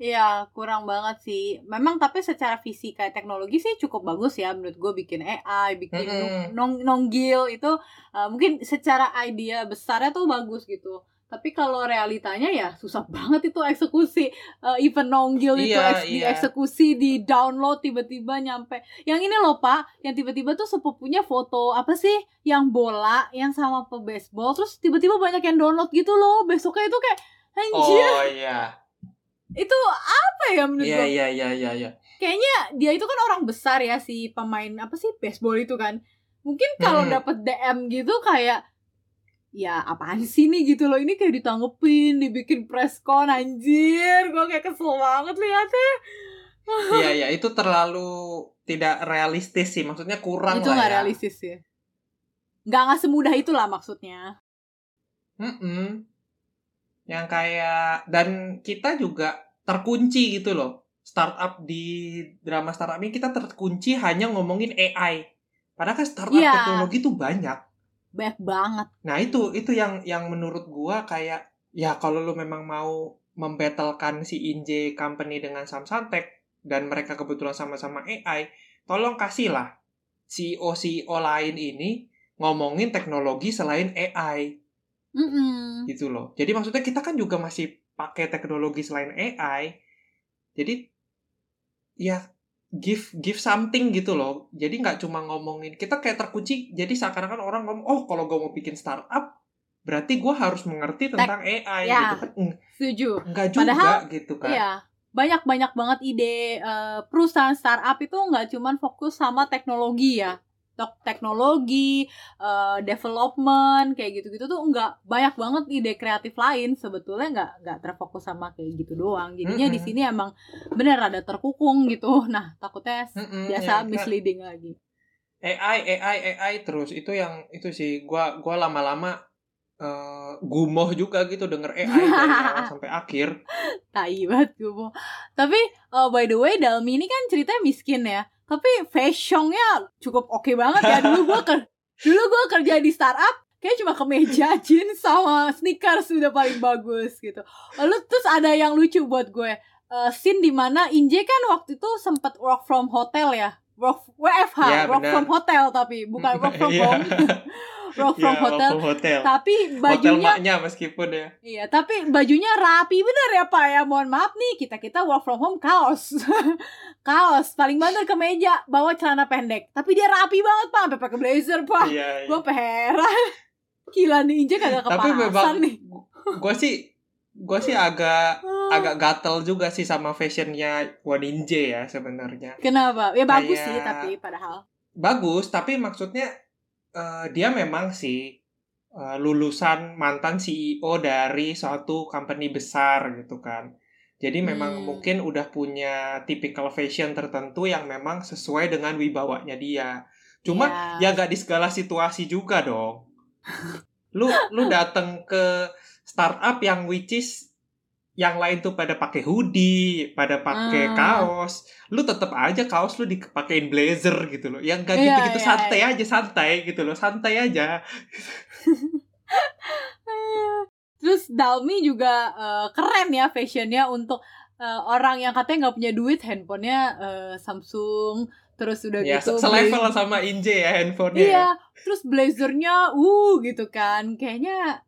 Iya, kurang banget sih. Memang tapi secara visi kayak teknologi sih cukup bagus ya menurut gue bikin AI, bikin Mm-mm. nong nonggil itu uh, mungkin secara idea besarnya tuh bagus gitu. Tapi kalau realitanya ya susah banget itu eksekusi. Uh, even nonggil itu Iya, eks- iya. dieksekusi, di download tiba-tiba nyampe. Yang ini loh Pak, yang tiba-tiba tuh sepupunya foto apa sih? Yang bola, yang sama pe baseball, terus tiba-tiba banyak yang download gitu loh. Besoknya itu kayak anjir, Oh iya. Itu apa ya menurut Iya gue? iya iya iya iya. kayaknya dia itu kan orang besar ya si pemain apa sih baseball itu kan mungkin kalau Hmm. dapet DM gitu kayak ya apaan sih nih gitu loh ini kayak ditanggepin dibikin press con anjir gue kayak kesel banget liatnya Iya iya itu terlalu tidak realistis sih maksudnya kurang itu lah nggak ya. realistis ya nggak nggak semudah itulah maksudnya Mm-mm. Yang kayak dan kita juga terkunci gitu loh. Startup di drama startup ini kita terkunci hanya ngomongin AI. Padahal kan startup Iya. teknologi tuh banyak. banyak banget Nah itu itu yang yang menurut gua kayak ya kalau lu memang mau membattlekan si Inje Company dengan Samsung-Tech dan mereka kebetulan sama-sama AI, tolong kasihlah CEO CEO lain ini ngomongin teknologi selain AI Mm-mm. gitu loh. Jadi maksudnya kita kan juga masih pakai teknologi selain AI. Jadi ya give give something gitu loh. Jadi nggak cuma ngomongin kita kayak terkunci. Jadi seakan-akan orang ngomong oh kalau gue mau bikin startup berarti gue harus mengerti tentang AI ya. gitu kan. Setuju Enggak juga Padahal, gitu kan. Iya, banyak banyak banget ide eh, perusahaan startup itu nggak cuman fokus sama teknologi ya, Tek- teknologi, eh, development kayak gitu-gitu tuh nggak banyak banget ide kreatif lain sebetulnya nggak nggak terfokus sama kayak gitu doang. Jadinya di Mm-mm. sini emang bener ada terkukung gitu. Nah takutnya s- Mm-mm, biasa ya, misleading lagi. AI AI AI terus itu yang itu sih gua gua lama-lama eh, gumoh juga gitu denger AI dari awal sampai akhir. Tai banget gue mau. Tapi uh, by the way Dalmi ini kan ceritanya miskin ya. Tapi fashionnya cukup oke banget ya. Dulu gue ke dulu gue kerja di startup kayak cuma kemeja jeans sama sneakers udah paling bagus gitu. Lalu terus ada yang lucu buat gue. Uh, scene di mana Inje kan waktu itu sempat work from hotel ya. Work WFH, Ya, work from hotel tapi bukan work from Iya. home. work from Iya, hotel. from hotel. Tapi Hotel bajunya maknya meskipun ya. Iya, tapi bajunya rapi bener ya Pak ya. Mohon maaf nih, kita-kita work from home kaos. kaos, paling banter ke meja, bawa celana pendek. Tapi dia rapi banget Pak, sampai pakai blazer Pak. Iya, iya. Gue heran. Gila nih, Inje kagak Tapi kepanasan memang nih. gue sih gue sih agak agak gatel juga sih sama fashionnya Waninje ya sebenarnya. Kenapa? Ya bagus Kayak- sih, tapi padahal. Bagus, tapi maksudnya eh, dia memang sih eh, lulusan mantan CEO dari suatu company besar gitu kan. Jadi memang Hmm. mungkin udah punya typical fashion tertentu yang memang sesuai dengan wibawanya dia. Cuma Ya. ya gak di segala situasi juga dong. Lu lu datang ke startup yang which is yang lain tuh pada pakai hoodie, pada pakai Ah. kaos. Lu tetap aja kaos lu dipakein blazer gitu loh. Yang gak Iya, gitu-gitu iya, santai aja, santai gitu loh. Santai aja. Terus Dalmi juga eh, keren ya fashionnya untuk eh, orang yang katanya nggak punya duit, handphonenya eh, Samsung, terus udah Ya, gitu se- selevel beli- sama Inje ya handphonenya. Iya, terus blazernya, uh gitu kan, kayaknya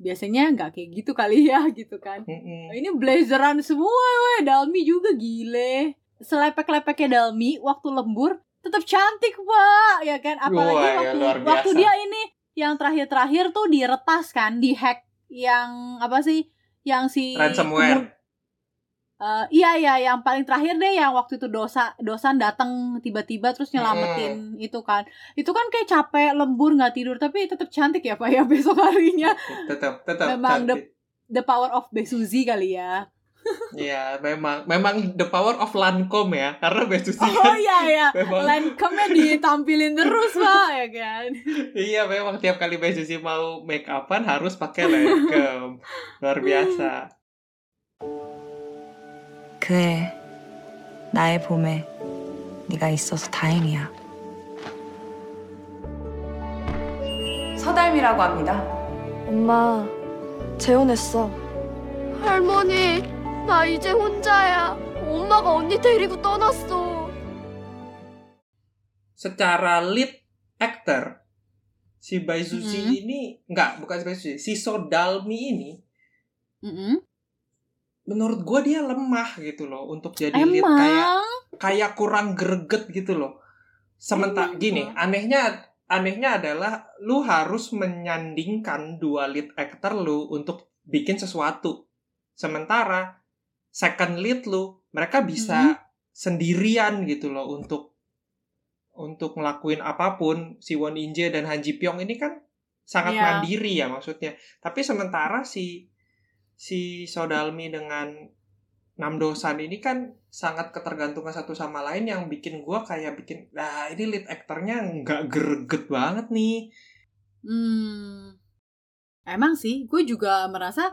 biasanya nggak kayak gitu kali ya gitu kan. Nah, ini blazeran semua, weh. Dalmi juga gile. Selepek-lepeknya Dalmi waktu lembur tetap cantik pak, ya kan? Apalagi Wah, ya, waktu luar waktu dia ini yang terakhir-terakhir tuh diretas kan, dihack yang apa sih? Yang si Ransomware. Eh, iya iya yang paling terakhir deh yang waktu itu dosa dosan datang tiba-tiba terus nyelamatin itu kan itu kan kayak capek lembur nggak tidur tapi tetap cantik ya pak ya besok harinya Tetap tetap Memang cantik. the power of Besuzi kali ya Iya, memang memang the power of Lancome ya. Karena Besusi Oh kan iya ya, memang Lancome-nya ditampilin terus pak ya kan. iya memang tiap kali Besusi mau make upan harus pakai Lancome. Luar biasa. 그해 나의 봄에 네가 있어서 다행이야. 서달미라고 합니다. 엄마, 재혼했어. 할머니, 나 이제 혼자야. 엄마가 언니 데리고 떠났어. Secara lead actor si Baisushi Mhm. ini enggak, bukan si Baisushi, si Sodalmi ini Mm-mm. Menurut gua dia lemah gitu loh untuk jadi lead kayak Emang? kayak kurang greget gitu loh. Sementara Emang, gini, anehnya anehnya adalah lu harus menyandingkan dua lead actor lu untuk bikin sesuatu. Sementara second lead lu mereka bisa sendirian gitu loh untuk untuk ngelakuin apa pun. Si Won In Jae dan Han Ji Pyong ini kan sangat Iya. mandiri ya maksudnya. Tapi sementara si si Sodalmi dengan Namdosan ini kan sangat ketergantungan satu sama lain yang bikin gua kayak bikin nah ini lead aktornya nggak greget banget nih Hmm. Emang sih, gue juga merasa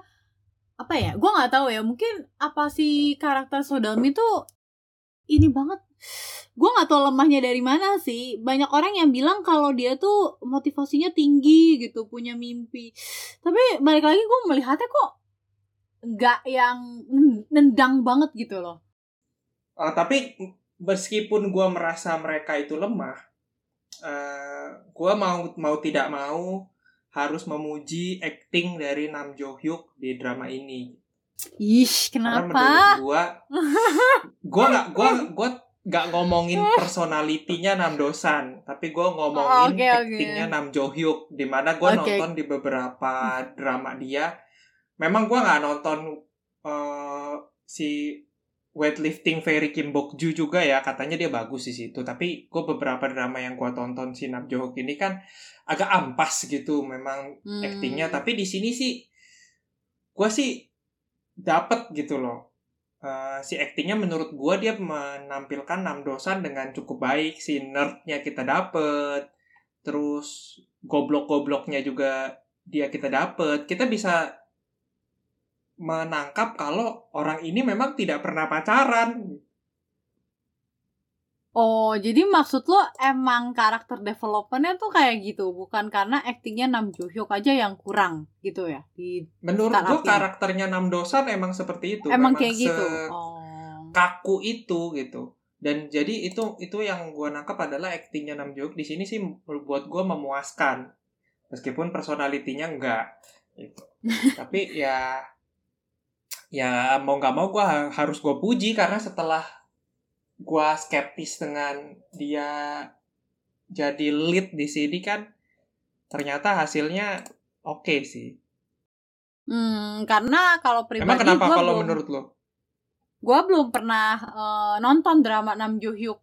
apa ya? Gue nggak tahu ya. Mungkin apa sih karakter Sodalmi tuh ini banget. Gue nggak tahu lemahnya dari mana sih. Banyak orang yang bilang kalau dia tuh motivasinya tinggi gitu, punya mimpi. Tapi balik lagi gue melihatnya kok nggak yang nendang banget gitu loh. Eh, tapi meskipun gua merasa mereka itu lemah eh gua mau mau tidak mau harus memuji acting dari Nam Jo Hyuk di drama ini Ih, karena kenapa? menurut gua gua nggak gua gua nggak ngomongin personalitinya Nam Dosan tapi gua ngomongin Oke, oke. actingnya Nam Jo Hyuk di mana gua Oke. nonton di beberapa drama dia memang gua nggak nonton eh, si weightlifting Fairy Kim Bok Ju juga ya katanya dia bagus di situ. Tapi gua beberapa drama yang gua tonton si Nam Jo ini kan agak ampas gitu memang Hmm. actingnya. Tapi di sini sih gua sih dapet gitu loh. Eh, si actingnya menurut gua dia menampilkan Nam Dosan dengan cukup baik si nerdnya kita dapet terus goblok-gobloknya juga dia kita dapet. Kita bisa menangkap kalau orang ini memang tidak pernah pacaran Oh, jadi maksud lo emang karakter developmentnya tuh kayak gitu, bukan karena aktingnya Nam Jo Hyuk aja yang kurang gitu ya? Di menurut ini. karakternya Nam Dosan emang seperti itu emang Memang kayak gitu. Oh. kaku itu gitu dan jadi itu itu yang gua nangkap adalah aktingnya Nam Jo Hyuk di sini sih buat gua memuaskan meskipun personalitinya enggak gitu. tapi ya ya mau nggak mau ha- harus gua puji karena setelah gua skeptis dengan dia jadi lead di sini kan ternyata hasilnya oke sih. Hmm, karena kalau pribadi emang kenapa kalau belum, menurut lo? Gua belum pernah eh, nonton drama Nam Jo Hyuk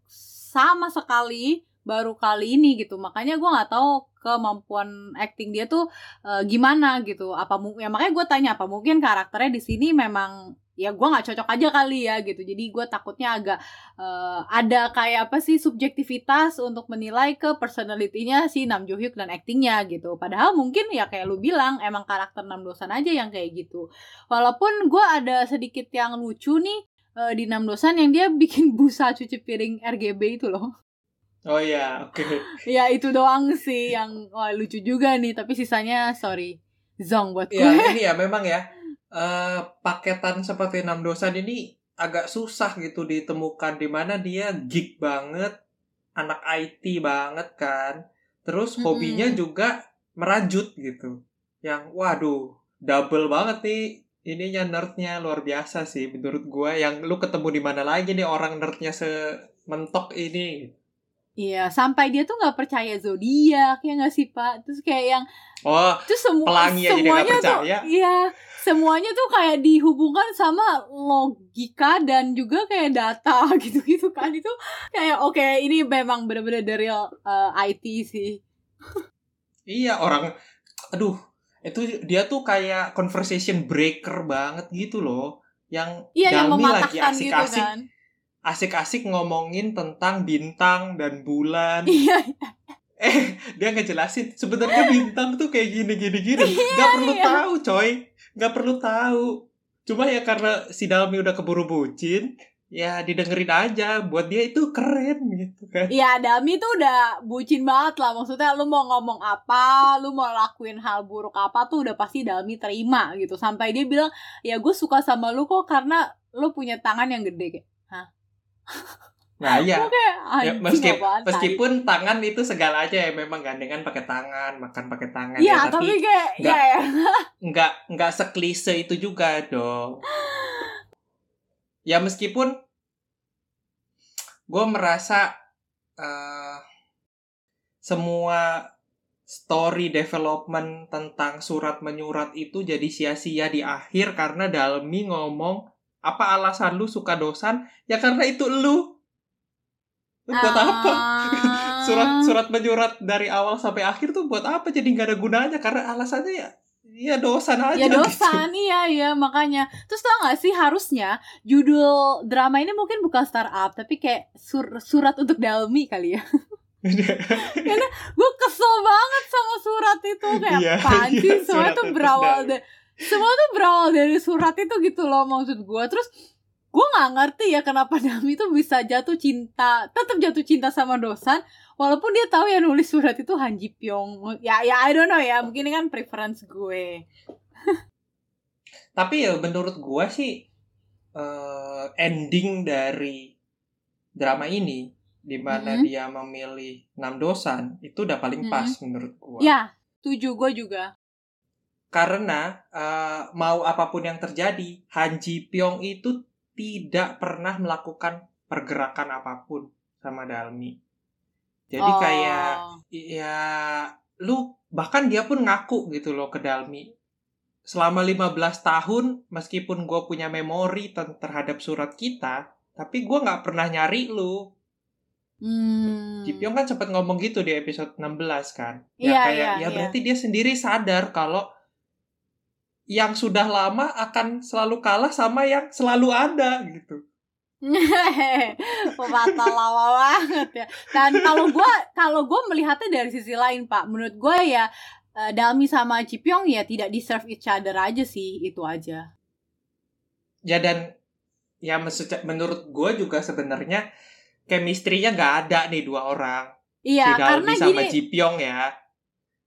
sama sekali baru kali ini gitu. Makanya gua nggak tahu kemampuan acting dia tuh eh, gimana gitu. Apa ya makanya gue tanya apa mungkin karakternya di sini memang ya gua nggak cocok aja kali ya gitu. Jadi gue takutnya agak eh, ada kayak apa sih subjektivitas untuk menilai ke personalitinya si Nam Jo Hyuk dan actingnya gitu. Padahal mungkin ya kayak lu bilang emang karakter Nam Dosan aja yang kayak gitu. Walaupun gue ada sedikit yang lucu nih eh, di Nam Dosan yang dia bikin busa cuci piring RGB itu loh. Oh ya oke ya itu doang sih yang wah, lucu juga nih. Tapi sisanya sorry zong buat gue. Ya ini ya memang ya eh, paketan seperti enam dosan ini agak susah gitu ditemukan di mana dia geek banget, anak IT banget kan. Terus hobinya juga merajut gitu. Yang waduh, double banget nih ininya nerdnya luar biasa sih menurut gua yang lu ketemu di mana lagi nih orang nerdnya sementok ini. Iya, sampai dia tuh nggak percaya zodiak ya nggak sih pak? Terus kayak yang Oh, itu semua Pelangi semuanya tuh iya semuanya tuh kayak dihubungkan sama logika dan juga kayak data gitu-gitu kan itu kayak oke ini memang bener-bener dari uh, IT sih Iya orang, aduh itu dia tuh kayak conversation breaker banget gitu loh. yang Iya yang Dalmi lagi mematahkan gitu asik-asik kan. Asik-asik ngomongin tentang bintang dan bulan. Iya, Eh, dia ngejelasin sebenarnya bintang tuh kayak gini gini gini. Gak perlu iya. tahu, coy. Gak perlu tahu. Cuma ya karena si Dalmi udah keburu bucin, ya didengerin aja. Buat dia itu keren gitu kan. Iya, Dami tuh udah bucin banget lah. Maksudnya lu mau ngomong apa, lu mau lakuin hal buruk apa tuh udah pasti Dami terima gitu. Sampai dia bilang, ya gue suka sama lu kok karena lu punya tangan yang gede kayak. Nah, ya. Kayak Ya, meskip- apaan, tai." meskipun tangan itu segala aja ya memang gandengan pakai tangan, makan pakai tangan Iya, ya, tapi tapi kayak nggak- ya, ya. nggak nggak seklise itu juga dong. Ya meskipun gue merasa eh, semua story development tentang surat menyurat itu jadi sia-sia di akhir karena Dalmi ngomong apa alasan lu suka dosan? Ya karena itu lu. Lu buat apa? Ah. surat surat menyurat dari awal sampai akhir tuh buat apa? Jadi nggak ada gunanya. Karena alasannya ya ya dosan aja ya gitu. dosan iya iya makanya. Terus tau gak sih harusnya judul drama ini mungkin bukan startup tapi kayak sur- surat untuk Dalmi kali ya. Gue kesel banget sama surat itu. Kayak Iya, apaan iya, surat tuh berawal dari semua tuh berawal dari surat itu gitu loh maksud gue terus gue nggak ngerti ya kenapa Dami tuh bisa jatuh cinta tetap jatuh cinta sama dosan walaupun dia tahu ya nulis surat itu Han Ji Pyong. Ya ya I don't know ya mungkin ini kan preference gue. Tapi ya menurut gua sih eh, ending dari drama ini di mana Mhm. dia memilih enam dosan itu udah paling pas menurut gua. Ya tujuh gue juga karena eh, mau apa pun yang terjadi Han Ji Pyong itu tidak pernah melakukan pergerakan apa pun sama Dalmi jadi Oh. kayak ya lu bahkan dia pun ngaku gitu loh ke Dalmi selama 15 tahun meskipun gue punya memori terhadap surat kita tapi gue nggak pernah nyari lu Hmm. Kan sempat ngomong gitu di episode 16 kan ya Iya, kayak iya, ya iya. berarti dia sendiri sadar kalau yang sudah lama akan selalu kalah sama yang selalu ada gitu Pepatah lama banget ya. Dan kalau gue kalau gue melihatnya dari sisi lain pak, menurut gue ya eh, Dalmi sama Ji Pyong ya tidak deserve each other aja sih itu aja. ya dan ya menurut gue juga sebenarnya chemistry-nya nggak ada nih dua orang Iya si Dalmi karena sama gini, ya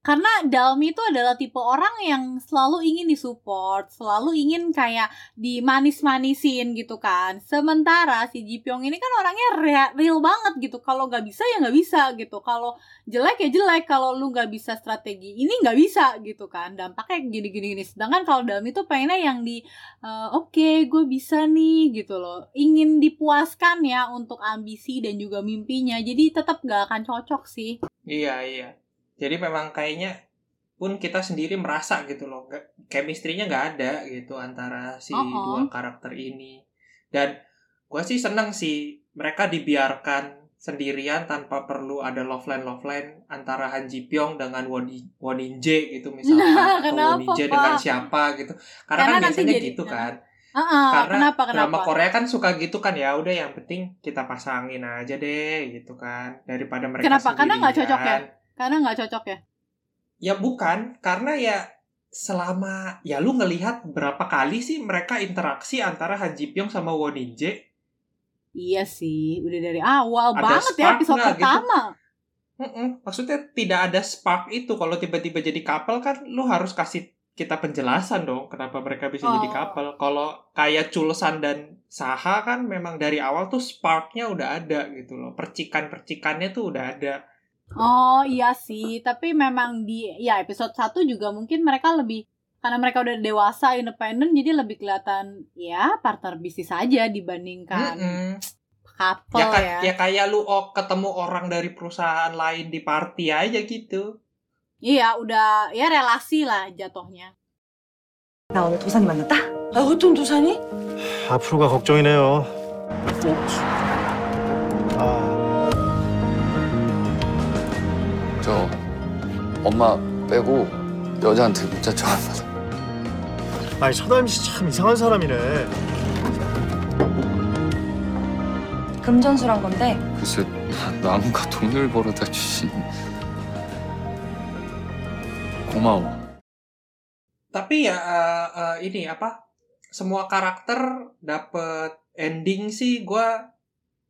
karena Dalmi itu adalah tipe orang yang selalu ingin disupport, selalu ingin kayak dimanis-manisin gitu kan. Sementara si Ji Pyong ini kan orangnya rea- real banget gitu. Kalau nggak bisa ya nggak bisa gitu. Kalau jelek ya jelek. Kalau lu nggak bisa strategi ini nggak bisa gitu kan. Dampaknya gini-gini gini. Sedangkan kalau Dalmi tuh pengennya yang di eh, oke gue bisa nih gitu loh. Ingin dipuaskan ya untuk ambisi dan juga mimpinya. Jadi tetap nggak akan cocok sih. Iya iya. Jadi memang kayaknya pun kita sendiri merasa gitu loh, chemistry-nya nggak ada gitu antara si Oh-oh. dua karakter ini. Dan gue sih seneng sih mereka dibiarkan sendirian tanpa perlu ada love line love line antara Han Ji Pyong dengan Won Won In Jae gitu misalkan Nah, atau kenapa, Won In Jae dengan siapa gitu. Karena, Karena kan biasanya jadi- gitu kan. Heeh, Karena kenapa drama kenapa? Korea kan suka gitu kan ya udah yang penting kita pasangin aja deh gitu kan daripada mereka Kenapa? Karena nggak cocok ya? Karena nggak cocok ya. Ya bukan, karena ya selama ya lu ngelihat berapa kali sih mereka interaksi antara Han Ji Pyong sama Won In Jae. Iya sih, udah dari awal Ada banget ya episode nggak gitu? pertama. Mm-mm, Maksudnya tidak ada spark itu kalau tiba-tiba jadi couple kan lu harus kasih kita penjelasan dong kenapa mereka bisa jadi Oh. couple. Kalau kayak Chulsan dan Saha kan memang dari awal tuh sparknya udah ada gitu loh. Percikan-percikannya tuh udah ada. Oh iya sih, tapi memang di ya episode 1 juga mungkin mereka lebih karena mereka udah dewasa, independen, jadi lebih kelihatan ya partner bisnis aja dibandingkan Mm-mm. couple Ya, ya. kan, ya kayak lu oh, ketemu orang dari perusahaan lain di party aja gitu. Iya, udah ya relasi lah jatuhnya. 나 오늘 도산이 만났다? 아, 어떤 도산이? 앞으로가 걱정이네요. 아, 저 엄마 빼고 여자한테 문자 처음 받아. 아니 서다임 씨 참 이상한 사람이네. 금전수란 건데 글쎄 나무가 돈을 벌어다 주신 고마워. Tapi ya eh, eh, ini apa? Semua karakter dapet ending sih gua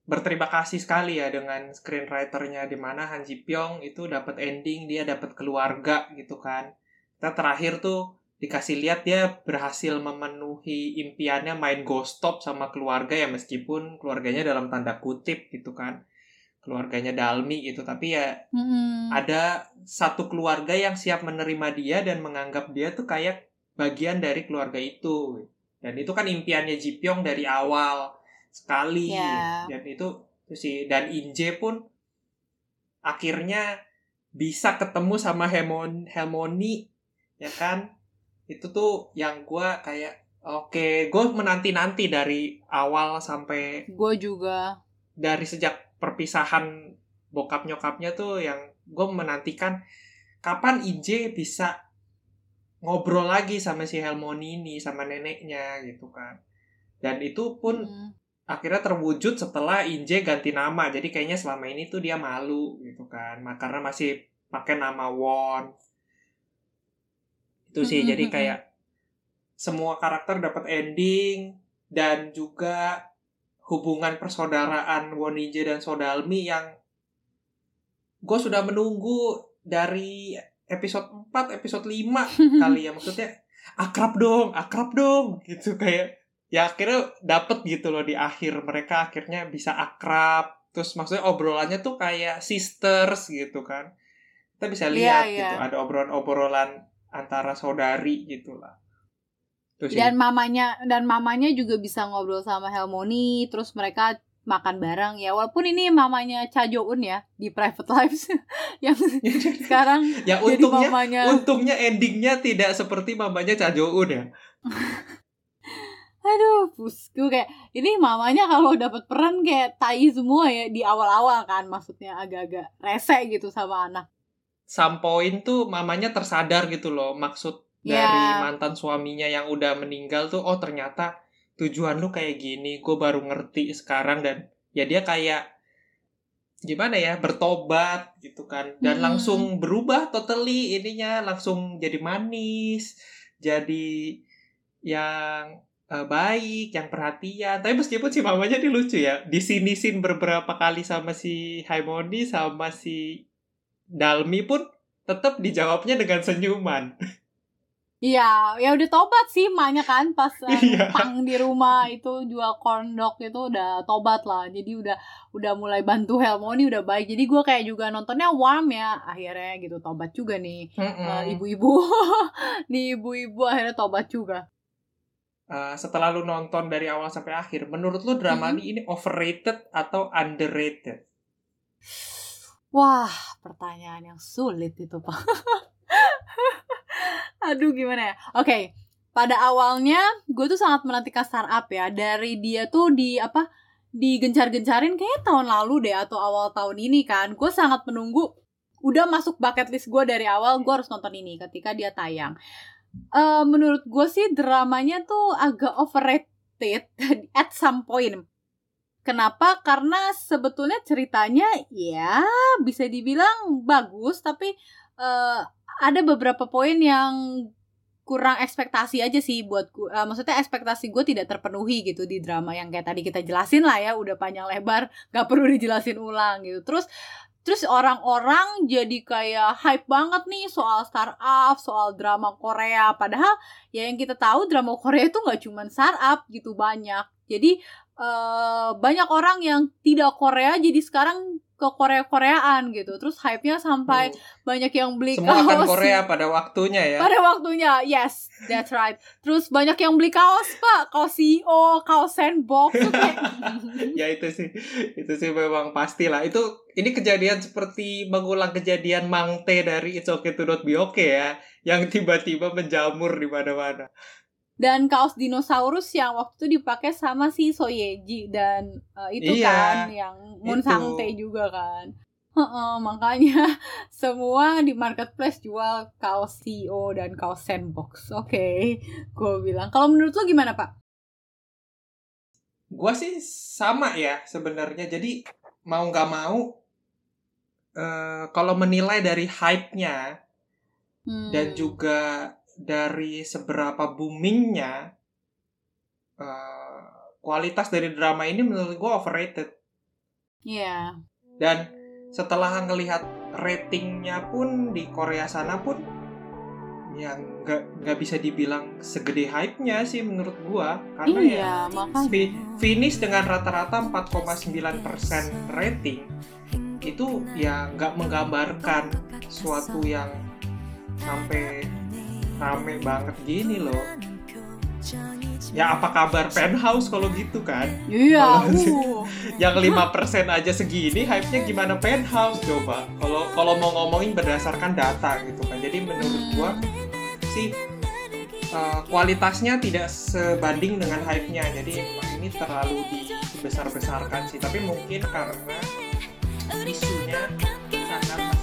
berterima kasih sekali ya dengan screenwriternya di mana Han Ji Pyong itu dapat ending dia dapat keluarga gitu kan. Kita terakhir tuh dikasih lihat dia berhasil memenuhi impiannya main Ghost Stop sama keluarga ya meskipun keluarganya dalam tanda kutip gitu kan. Keluarganya Dalmi gitu tapi ya Mm-mm. ada satu keluarga yang siap menerima dia dan menganggap dia tuh kayak bagian dari keluarga itu. Dan itu kan impiannya Ji Pyong dari awal sekali. Ya. Dan itu sih dan Inje pun akhirnya bisa ketemu sama Hemon Helmoni ya kan. Itu tuh yang gua kayak oke, gue menanti-nanti dari awal sampai Gue juga. dari sejak perpisahan bokap nyokapnya tuh yang gue menantikan kapan IJ bisa ngobrol lagi sama si Helmoni ini sama neneknya gitu kan dan itu pun Mm. Akhirnya terwujud setelah Inje ganti nama. Jadi kayaknya selama ini tuh dia malu gitu kan. Karena masih pakai nama Won. Itu sih jadi kayak semua karakter dapat ending dan juga hubungan persaudaraan Woninje dan Sodalmi yang gue sudah menunggu dari episode 4, episode 5 kali ya. Maksudnya akrab dong, akrab dong gitu kayak ya akhirnya dapet gitu loh di akhir. Mereka akhirnya bisa akrab. Terus maksudnya obrolannya tuh kayak sisters gitu kan. Kita bisa Iya, lihat iya. gitu ada obrolan-obrolan antara saudari gitu lah. Itu sih. Dan mamanya dan mamanya juga bisa ngobrol sama Helmoni, terus mereka makan bareng. Ya. Walaupun ini mamanya Cha Jo-eun ya di Private Lives. Yang sekarang ya jadi untungnya mamanya. untungnya endingnya tidak seperti mamanya Cha Jo-eun ya aduh pusku kayak ini mamanya kalau dapat peran kayak tai semua ya di awal-awal kan maksudnya agak-agak rese gitu sama anak. some point tuh mamanya tersadar gitu loh maksud Ya. dari mantan suaminya yang udah meninggal tuh oh ternyata tujuan lu kayak gini gue baru ngerti sekarang dan ya dia kayak gimana ya bertobat gitu kan dan Hmm. langsung berubah totally ininya langsung jadi manis jadi yang eh, baik yang perhatian tapi meskipun si mamanya ini lucu ya disinisin beberapa kali sama si Haimoni sama si Dalmi pun tetap dijawabnya dengan senyuman Iya, ya udah tobat sih emaknya kan pas eh, Iya. numpang di rumah itu jual corn dog itu udah tobat lah. Jadi udah udah mulai bantu Helmoni udah baik. Jadi gue kayak juga nontonnya warm ya akhirnya gitu tobat juga nih. Eh, ibu-ibu. nih ibu-ibu akhirnya tobat juga. Eh, setelah lu nonton dari awal sampai akhir, menurut lu drama Mhm. ini overrated atau underrated? Wah, pertanyaan yang sulit itu, Pak. Aduh, gimana ya? Oke, pada awalnya gue tuh sangat menantikan startup ya. Dari dia tuh di apa? Digencar-gencarin kayak tahun lalu deh atau awal tahun ini kan. Gue sangat menunggu. Udah masuk bucket list gue dari awal. Gue harus nonton ini ketika dia tayang. Eh, menurut gue sih dramanya tuh agak overrated at some point. Kenapa? Karena sebetulnya ceritanya ya bisa dibilang bagus, tapi eh, ada beberapa poin yang kurang ekspektasi aja sih buat. Eh, maksudnya ekspektasi gue tidak terpenuhi gitu di drama yang kayak tadi kita jelasin lah ya, udah panjang lebar, gak perlu dijelasin ulang gitu. Terus Terus orang-orang jadi kayak hype banget nih soal startup, soal drama Korea. Padahal ya yang kita tahu drama Korea itu nggak cuma startup gitu banyak. Jadi eh, banyak orang yang tidak Korea jadi sekarang ke Korea-Koreaan gitu. Terus hype-nya sampai Hmm. banyak yang beli Semua akan kaos. Korea pada waktunya ya. Pada waktunya, yes, that's right. Terus banyak yang beli kaos, Pak. Kaos CEO, kaos sandbox. Tuh kayak- ya itu sih, itu sih memang pasti lah. Itu ini kejadian seperti mengulang kejadian Mangte dari It's Okay to Not Be Okay ya, yang tiba-tiba menjamur di mana-mana. Dan kaos dinosaurus yang waktu itu dipakai sama si Soyeji dan eh, itu Iya, kan yang Moon. Sangte juga kan. Heeh, makanya semua di marketplace jual kaos CEO dan kaos sandbox. Oke, gue bilang. Kalau menurut lo gimana, Pak? gua sih sama ya sebenarnya. Jadi mau nggak mau eh, kalau menilai dari hype-nya Hmm. dan juga dari seberapa boomingnya eh, kualitas dari drama ini menurut gue overrated Iya. dan setelah ngelihat ratingnya pun di Korea sana pun yang nggak nggak bisa dibilang segede hype-nya sih menurut gua karena ya Iya, makanya. fi- finish dengan rata-rata 4,9% rating itu ya nggak menggambarkan suatu yang sampai rame banget gini loh. Ya apa kabar penthouse kalau gitu kan? Iya yang lima persen aja segini hype nya gimana penthouse coba? Kalau kalau mau ngomongin berdasarkan data gitu kan. Jadi menurut gua sih uh, kualitasnya tidak sebanding dengan hype nya jadi ini terlalu dibesar besarkan sih. Tapi mungkin karena isunya sangat